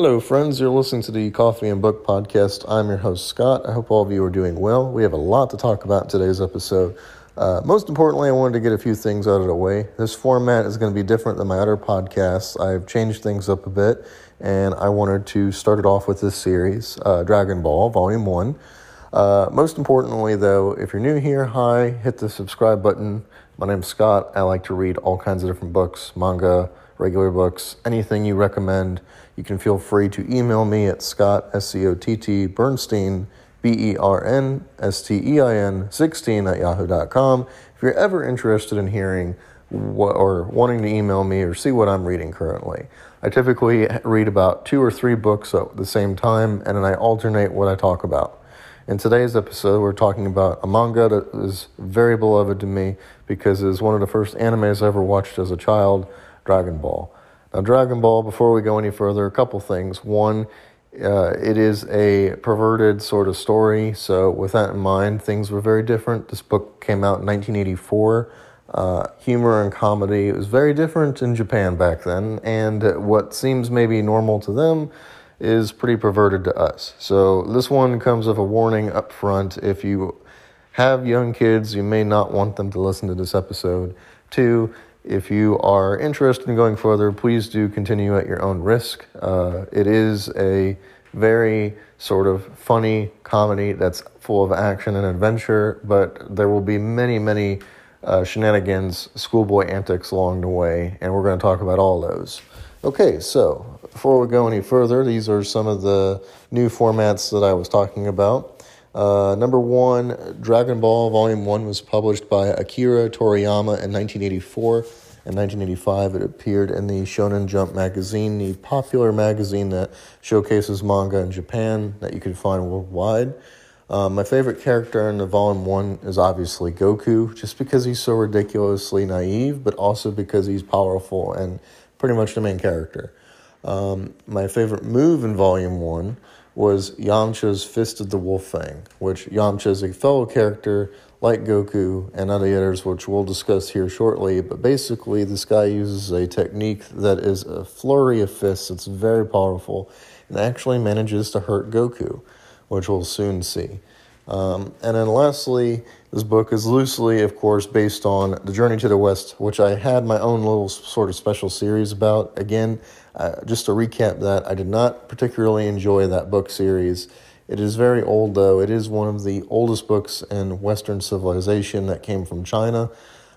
Hello, friends. You're listening to the Coffee and Book Podcast. I'm your host, Scott. I hope all of you are doing well. We have a lot to talk about in today's episode. Uh, most importantly, I wanted to get a few things out of the way. This format is going to be different than my other podcasts. I've changed things up a bit, and I wanted to start it off with this series, uh, Dragon Ball Volume 1. Uh, most importantly, though, if you're new here, hi, hit the subscribe button. My name's Scott. I like to read all kinds of different books, manga, regular books, anything you recommend. You can feel free to email me at Scott, S C O T T, Bernstein, B E R N S T E I N 16 at yahoo.com. If you're ever interested in hearing what, or wanting to email me or see what I'm reading currently, I typically read about two or three books at the same time and then I alternate what I talk about. In today's episode, we're talking about a manga that is very beloved to me because it is one of the first animes I ever watched as a child, Dragon Ball. Now, Dragon Ball, before we go any further, a couple things. One, uh, it is a perverted sort of story, so with that in mind, things were very different. This book came out in 1984. Uh, humor and comedy was very different in Japan back then, and what seems maybe normal to them is pretty perverted to us. So this one comes with a warning up front. If you have young kids, you may not want them to listen to this episode. Two, if you are interested in going further, please do continue at your own risk. Uh, it is a very sort of funny comedy that's full of action and adventure, but there will be many, many uh, shenanigans, schoolboy antics along the way, and we're going to talk about all those. Okay, so before we go any further, these are some of the new formats that I was talking about. Uh, number one, Dragon Ball Volume 1 was published by Akira Toriyama in 1984. In 1985, it appeared in the Shonen Jump magazine, the popular magazine that showcases manga in Japan that you can find worldwide. Um, my favorite character in the volume one is obviously Goku, just because he's so ridiculously naive, but also because he's powerful and pretty much the main character. Um, my favorite move in Volume 1 was Yamcha's Fist of the Wolf Fang, which Yamcha is a fellow character like Goku and other others, which we'll discuss here shortly. But basically, this guy uses a technique that is a flurry of fists that's very powerful and actually manages to hurt Goku, which we'll soon see. Um, and then lastly, this book is loosely, of course, based on The Journey to the West, which I had my own little sort of special series about. Again, uh, just to recap that, I did not particularly enjoy that book series. It is very old, though. It is one of the oldest books in Western civilization that came from China.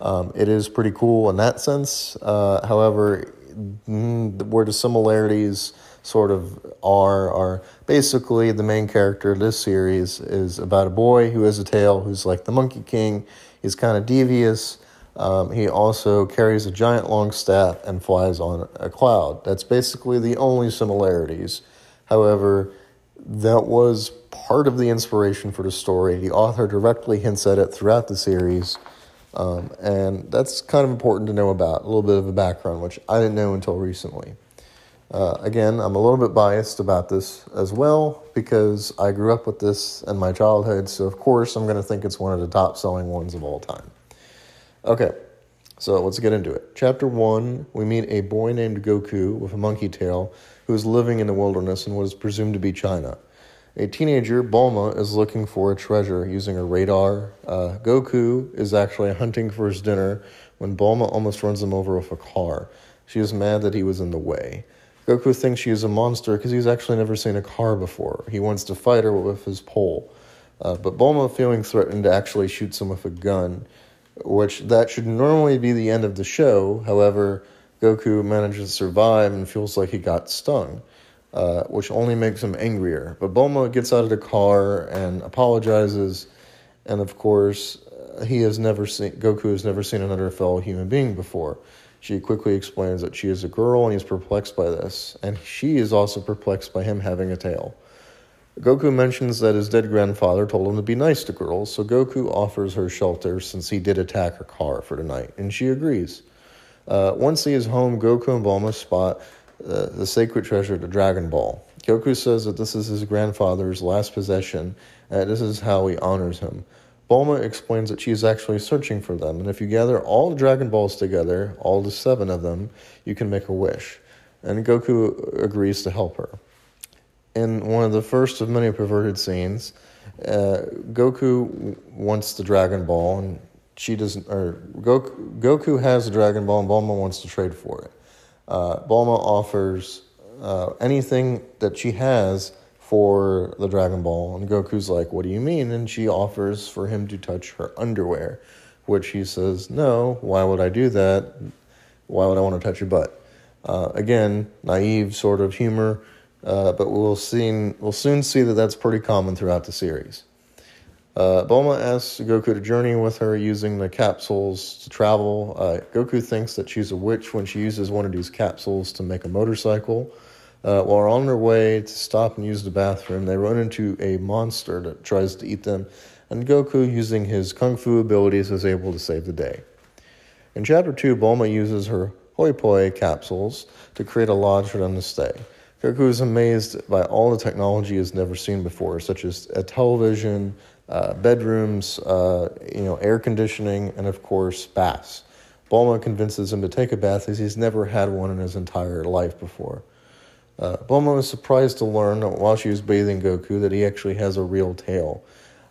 Um, it is pretty cool in that sense. Uh, however, mm, where the similarities sort of are are basically the main character of this series is about a boy who has a tail who's like the Monkey King. He's kind of devious. Um, he also carries a giant long staff and flies on a cloud. That's basically the only similarities. However, that was part of the inspiration for the story. The author directly hints at it throughout the series. Um, and that's kind of important to know about, a little bit of a background, which I didn't know until recently. Uh, again, I'm a little bit biased about this as well because I grew up with this in my childhood, so of course I'm going to think it's one of the top selling ones of all time. Okay, so let's get into it. Chapter 1 we meet a boy named Goku with a monkey tail who is living in the wilderness in what is presumed to be China. A teenager, Bulma, is looking for a treasure using a radar. Uh, Goku is actually hunting for his dinner when Bulma almost runs him over with a car. She is mad that he was in the way. Goku thinks she is a monster because he's actually never seen a car before. He wants to fight her with his pole. Uh, but Bulma, feeling threatened, actually shoots him with a gun, which that should normally be the end of the show. However, Goku manages to survive and feels like he got stung, uh, which only makes him angrier. But Bulma gets out of the car and apologizes, and of course, he has never seen Goku has never seen another fellow human being before. She quickly explains that she is a girl and he's perplexed by this, and she is also perplexed by him having a tail. Goku mentions that his dead grandfather told him to be nice to girls, so Goku offers her shelter since he did attack her car for tonight, and she agrees. Uh, once he is home, Goku and Bulma spot uh, the sacred treasure, the Dragon Ball. Goku says that this is his grandfather's last possession, and this is how he honors him. Bulma explains that she is actually searching for them, and if you gather all the Dragon Balls together, all the seven of them, you can make a wish. And Goku agrees to help her. in one of the first of many perverted scenes, uh, Goku wants the Dragon Ball, and she doesn't. Or Goku, Goku has the Dragon Ball, and Bulma wants to trade for it. Uh, Bulma offers uh, anything that she has for the Dragon Ball, and Goku's like, "What do you mean?" And she offers for him to touch her underwear, which he says, "No. Why would I do that? Why would I want to touch your butt?" Uh, again, naive sort of humor uh, but we'll soon we'll soon see that that's pretty common throughout the series. Uh, Bulma asks Goku to journey with her using the capsules to travel. Uh, Goku thinks that she's a witch when she uses one of these capsules to make a motorcycle. Uh, while on their way to stop and use the bathroom, they run into a monster that tries to eat them, and Goku, using his kung fu abilities, is able to save the day. In Chapter 2, Bulma uses her Hoi Poi capsules to create a lodge for them to stay. Goku is amazed by all the technology he's never seen before, such as a television, uh, bedrooms, uh, you know, air conditioning, and of course, baths. Bulma convinces him to take a bath as he's never had one in his entire life before. Uh, Bulma was surprised to learn while she was bathing Goku that he actually has a real tail.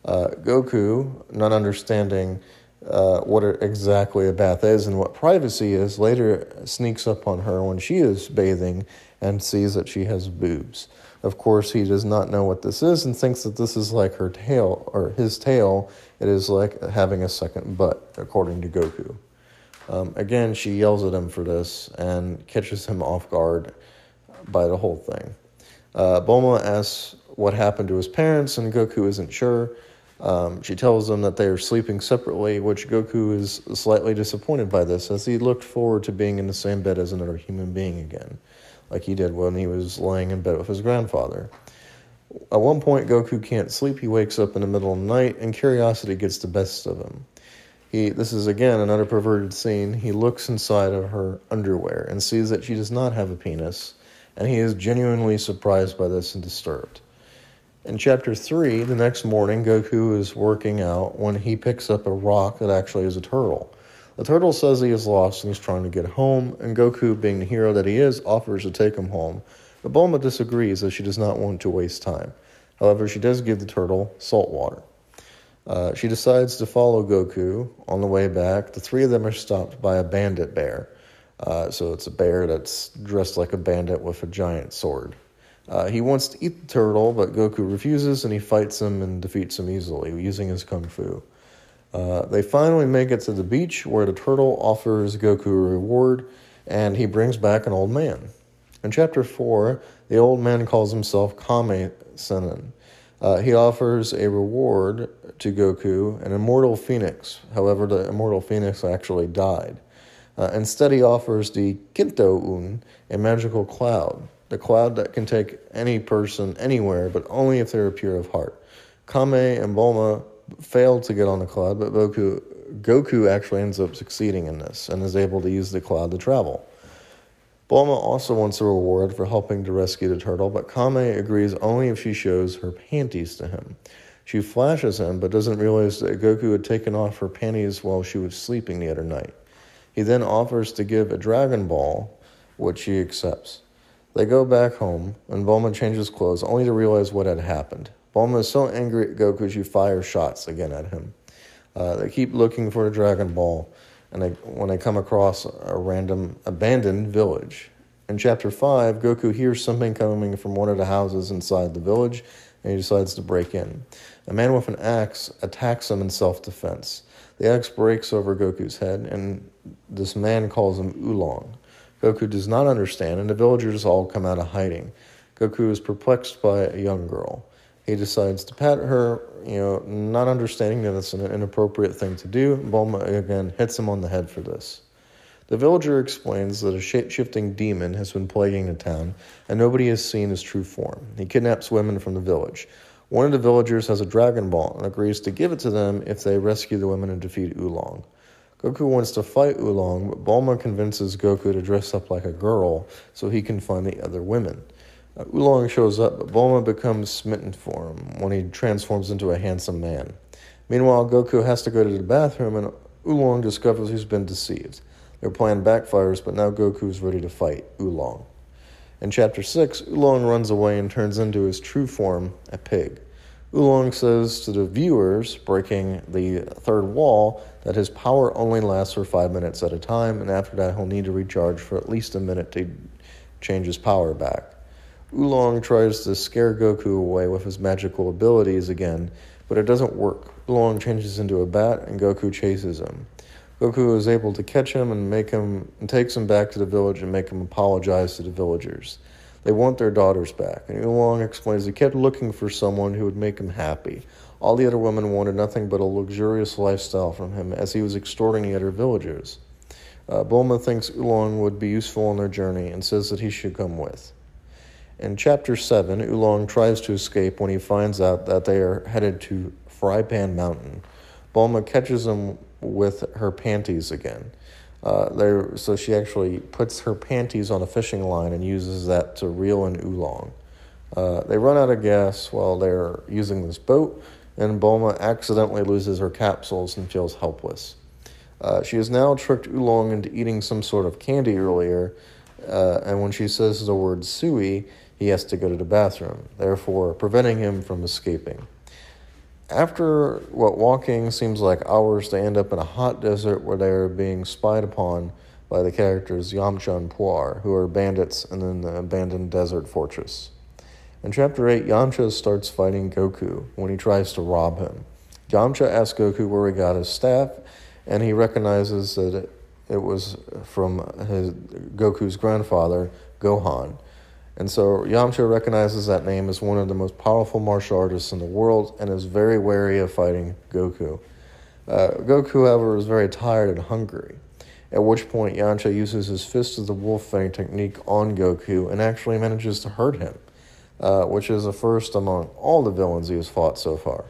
Uh, Goku, not understanding uh, what exactly a bath is and what privacy is, later sneaks up on her when she is bathing and sees that she has boobs. Of course, he does not know what this is and thinks that this is like her tail or his tail. It is like having a second butt, according to Goku. Um, again, she yells at him for this and catches him off guard by the whole thing. Uh, Bulma asks what happened to his parents, and Goku isn't sure. Um, she tells them that they are sleeping separately, which Goku is slightly disappointed by this, as he looked forward to being in the same bed as another human being again like he did when he was laying in bed with his grandfather. At one point, Goku can't sleep. He wakes up in the middle of the night, and curiosity gets the best of him. He, this is again another perverted scene. He looks inside of her underwear and sees that she does not have a penis, and he is genuinely surprised by this and disturbed. In chapter 3, the next morning, Goku is working out when he picks up a rock that actually is a turtle. The turtle says he is lost and he's trying to get home, and Goku, being the hero that he is, offers to take him home. But Bulma disagrees as she does not want to waste time. However, she does give the turtle salt water. Uh, she decides to follow Goku on the way back. The three of them are stopped by a bandit bear. Uh, so it's a bear that's dressed like a bandit with a giant sword. Uh, he wants to eat the turtle, but Goku refuses and he fights him and defeats him easily using his kung fu. Uh, they finally make it to the beach where the turtle offers Goku a reward and he brings back an old man. In chapter 4, the old man calls himself Kame Sennin. Uh, he offers a reward to Goku, an immortal phoenix. However, the immortal phoenix actually died. Uh, instead, he offers the Kinto Un, a magical cloud, the cloud that can take any person anywhere, but only if they're pure of heart. Kame and Bulma failed to get on the cloud, but Goku, Goku actually ends up succeeding in this and is able to use the cloud to travel. Bulma also wants a reward for helping to rescue the turtle, but Kame agrees only if she shows her panties to him. She flashes him, but doesn't realize that Goku had taken off her panties while she was sleeping the other night. He then offers to give a Dragon Ball, which she accepts. They go back home, and Bulma changes clothes only to realize what had happened. Bulma is so angry at Goku she fires shots again at him. Uh, they keep looking for the Dragon Ball, and they, when they come across a random abandoned village. In chapter 5, Goku hears something coming from one of the houses inside the village, and he decides to break in. A man with an axe attacks him in self defense. The axe breaks over Goku's head, and this man calls him Oolong. Goku does not understand, and the villagers all come out of hiding. Goku is perplexed by a young girl. He decides to pat her, you know, not understanding that it's an inappropriate thing to do. Bulma again hits him on the head for this. The villager explains that a shape shifting demon has been plaguing the town, and nobody has seen his true form. He kidnaps women from the village. One of the villagers has a Dragon Ball and agrees to give it to them if they rescue the women and defeat Oolong. Goku wants to fight Oolong, but Bulma convinces Goku to dress up like a girl so he can find the other women. Uh, Oolong shows up, but Bulma becomes smitten for him when he transforms into a handsome man. Meanwhile, Goku has to go to the bathroom, and Oolong discovers he's been deceived. Their plan backfires, but now Goku is ready to fight Oolong. In chapter 6, Oolong runs away and turns into his true form, a pig. Oolong says to the viewers, breaking the third wall, that his power only lasts for five minutes at a time, and after that, he'll need to recharge for at least a minute to change his power back. Oolong tries to scare Goku away with his magical abilities again, but it doesn't work. Oolong changes into a bat, and Goku chases him. Goku is able to catch him and make him and takes him back to the village and make him apologize to the villagers. They want their daughters back, and Oolong explains he kept looking for someone who would make him happy. All the other women wanted nothing but a luxurious lifestyle from him, as he was extorting the other villagers. Uh, Bulma thinks Oolong would be useful on their journey and says that he should come with. In chapter 7, Oolong tries to escape when he finds out that they are headed to Frypan Mountain. Bulma catches him with her panties again. Uh, so she actually puts her panties on a fishing line and uses that to reel in Oolong. Uh, they run out of gas while they're using this boat, and Bulma accidentally loses her capsules and feels helpless. Uh, she has now tricked Oolong into eating some sort of candy earlier, uh, and when she says the word Sui, he has to go to the bathroom, therefore preventing him from escaping. After what walking seems like hours, they end up in a hot desert where they are being spied upon by the characters Yamcha and Puar, who are bandits in an abandoned desert fortress. In Chapter 8, Yamcha starts fighting Goku when he tries to rob him. Yamcha asks Goku where he got his staff, and he recognizes that it, it was from his, Goku's grandfather, Gohan. And so Yamcha recognizes that name as one of the most powerful martial artists in the world and is very wary of fighting Goku. Uh, Goku, however, is very tired and hungry, at which point Yamcha uses his Fist of the Wolf Fang technique on Goku and actually manages to hurt him, uh, which is a first among all the villains he has fought so far.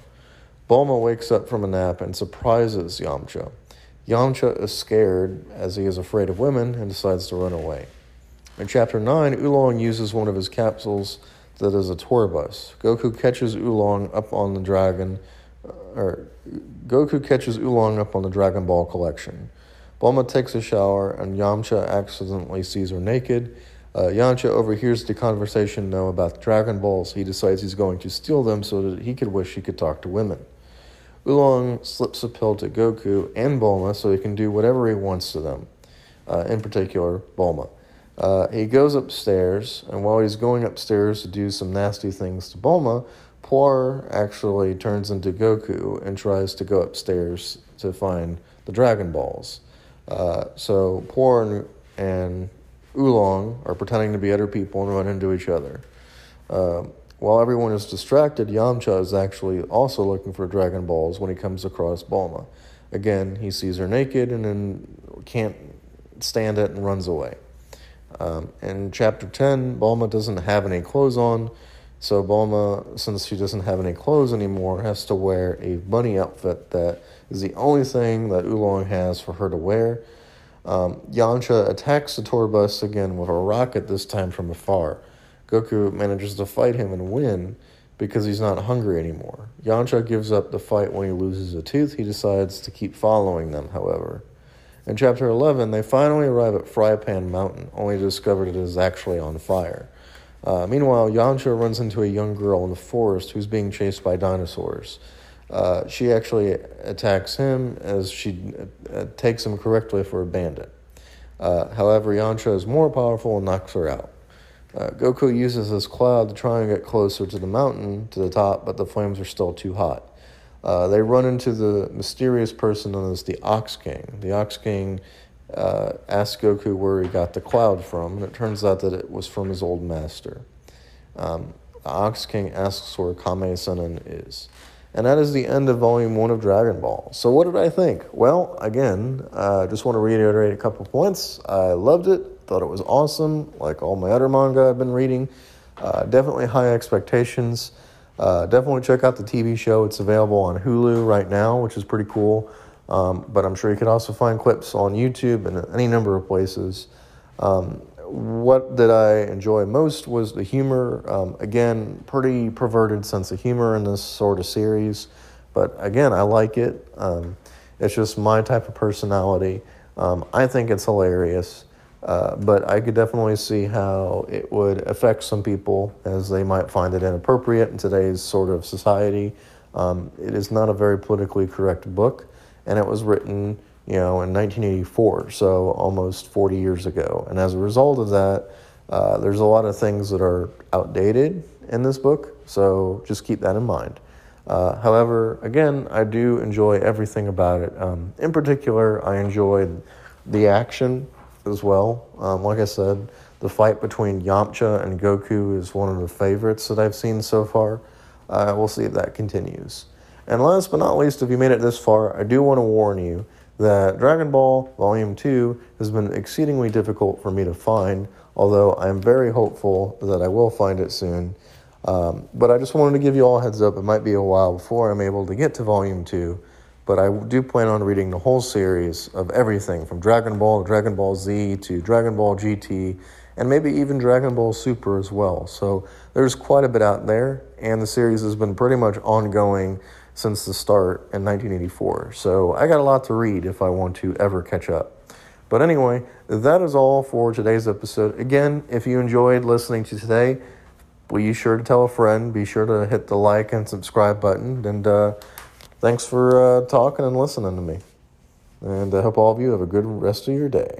Bulma wakes up from a nap and surprises Yamcha. Yamcha is scared as he is afraid of women and decides to run away. In Chapter 9, Oolong uses one of his capsules that is a tour bus. Goku catches Oolong up on the dragon, uh, or Goku catches Oolong up on the Dragon Ball collection. Bulma takes a shower, and Yamcha accidentally sees her naked. Uh, Yamcha overhears the conversation now about Dragon Balls. He decides he's going to steal them so that he could wish he could talk to women. Oolong slips a pill to Goku and Bulma so he can do whatever he wants to them, uh, in particular, Bulma. Uh, he goes upstairs, and while he's going upstairs to do some nasty things to Bulma, Puar actually turns into Goku and tries to go upstairs to find the Dragon Balls. Uh, so Puar and, and, Oolong are pretending to be other people and run into each other. Uh, while everyone is distracted, Yamcha is actually also looking for Dragon Balls when he comes across Bulma. Again, he sees her naked and then can't stand it and runs away. Um, in chapter 10, Bulma doesn't have any clothes on, so Bulma, since she doesn't have any clothes anymore, has to wear a bunny outfit that is the only thing that Oolong has for her to wear. Um, Yamcha attacks the tour bus again with a rocket, this time from afar. Goku manages to fight him and win because he's not hungry anymore. Yamcha gives up the fight when he loses a tooth. He decides to keep following them, however. In chapter 11, they finally arrive at Fry Pan Mountain, only to discover it is actually on fire. Uh, meanwhile, Yamcha runs into a young girl in the forest who's being chased by dinosaurs. Uh, she actually attacks him as she uh, takes him correctly for a bandit. Uh, however, Yamcha is more powerful and knocks her out. Uh, Goku uses this cloud to try and get closer to the mountain, to the top, but the flames are still too hot. Uh, they run into the mysterious person known as the Ox King. The Ox King uh, asks Goku where he got the cloud from, and it turns out that it was from his old master. Um, the Ox King asks where Kame Sennin is. And that is the end of Volume 1 of Dragon Ball. So, what did I think? Well, again, I uh, just want to reiterate a couple points. I loved it, thought it was awesome, like all my other manga I've been reading. Uh, definitely high expectations. Uh, definitely check out the TV show. It's available on Hulu right now, which is pretty cool. Um, but I'm sure you could also find clips on YouTube and any number of places. Um, what did I enjoy most was the humor. Um, again, pretty perverted sense of humor in this sort of series. But again, I like it. Um, it's just my type of personality. Um, I think it's hilarious. Uh, but I could definitely see how it would affect some people as they might find it inappropriate in today's sort of society. Um, it is not a very politically correct book, and it was written, you know, in 1984, so almost 40 years ago. And as a result of that, uh, there's a lot of things that are outdated in this book, so just keep that in mind. Uh, however, again, I do enjoy everything about it. Um, in particular, I enjoyed the action as well. Um, like I said, the fight between Yamcha and Goku is one of the favorites that I've seen so far. Uh, we'll see if that continues. And last but not least, if you made it this far, I do want to warn you that Dragon Ball Volume 2 has been exceedingly difficult for me to find, although I'm very hopeful that I will find it soon. Um, but I just wanted to give you all a heads up. It might be a while before I'm able to get to Volume 2. But I do plan on reading the whole series of everything from Dragon Ball to Dragon Ball Z to Dragon Ball GT and maybe even Dragon Ball Super as well. So there's quite a bit out there, and the series has been pretty much ongoing since the start in 1984. So I got a lot to read if I want to ever catch up. But anyway, that is all for today's episode. Again, if you enjoyed listening to today, be sure to tell a friend. Be sure to hit the like and subscribe button. And, uh, Thanks for uh, talking and listening to me. And I hope all of you have a good rest of your day.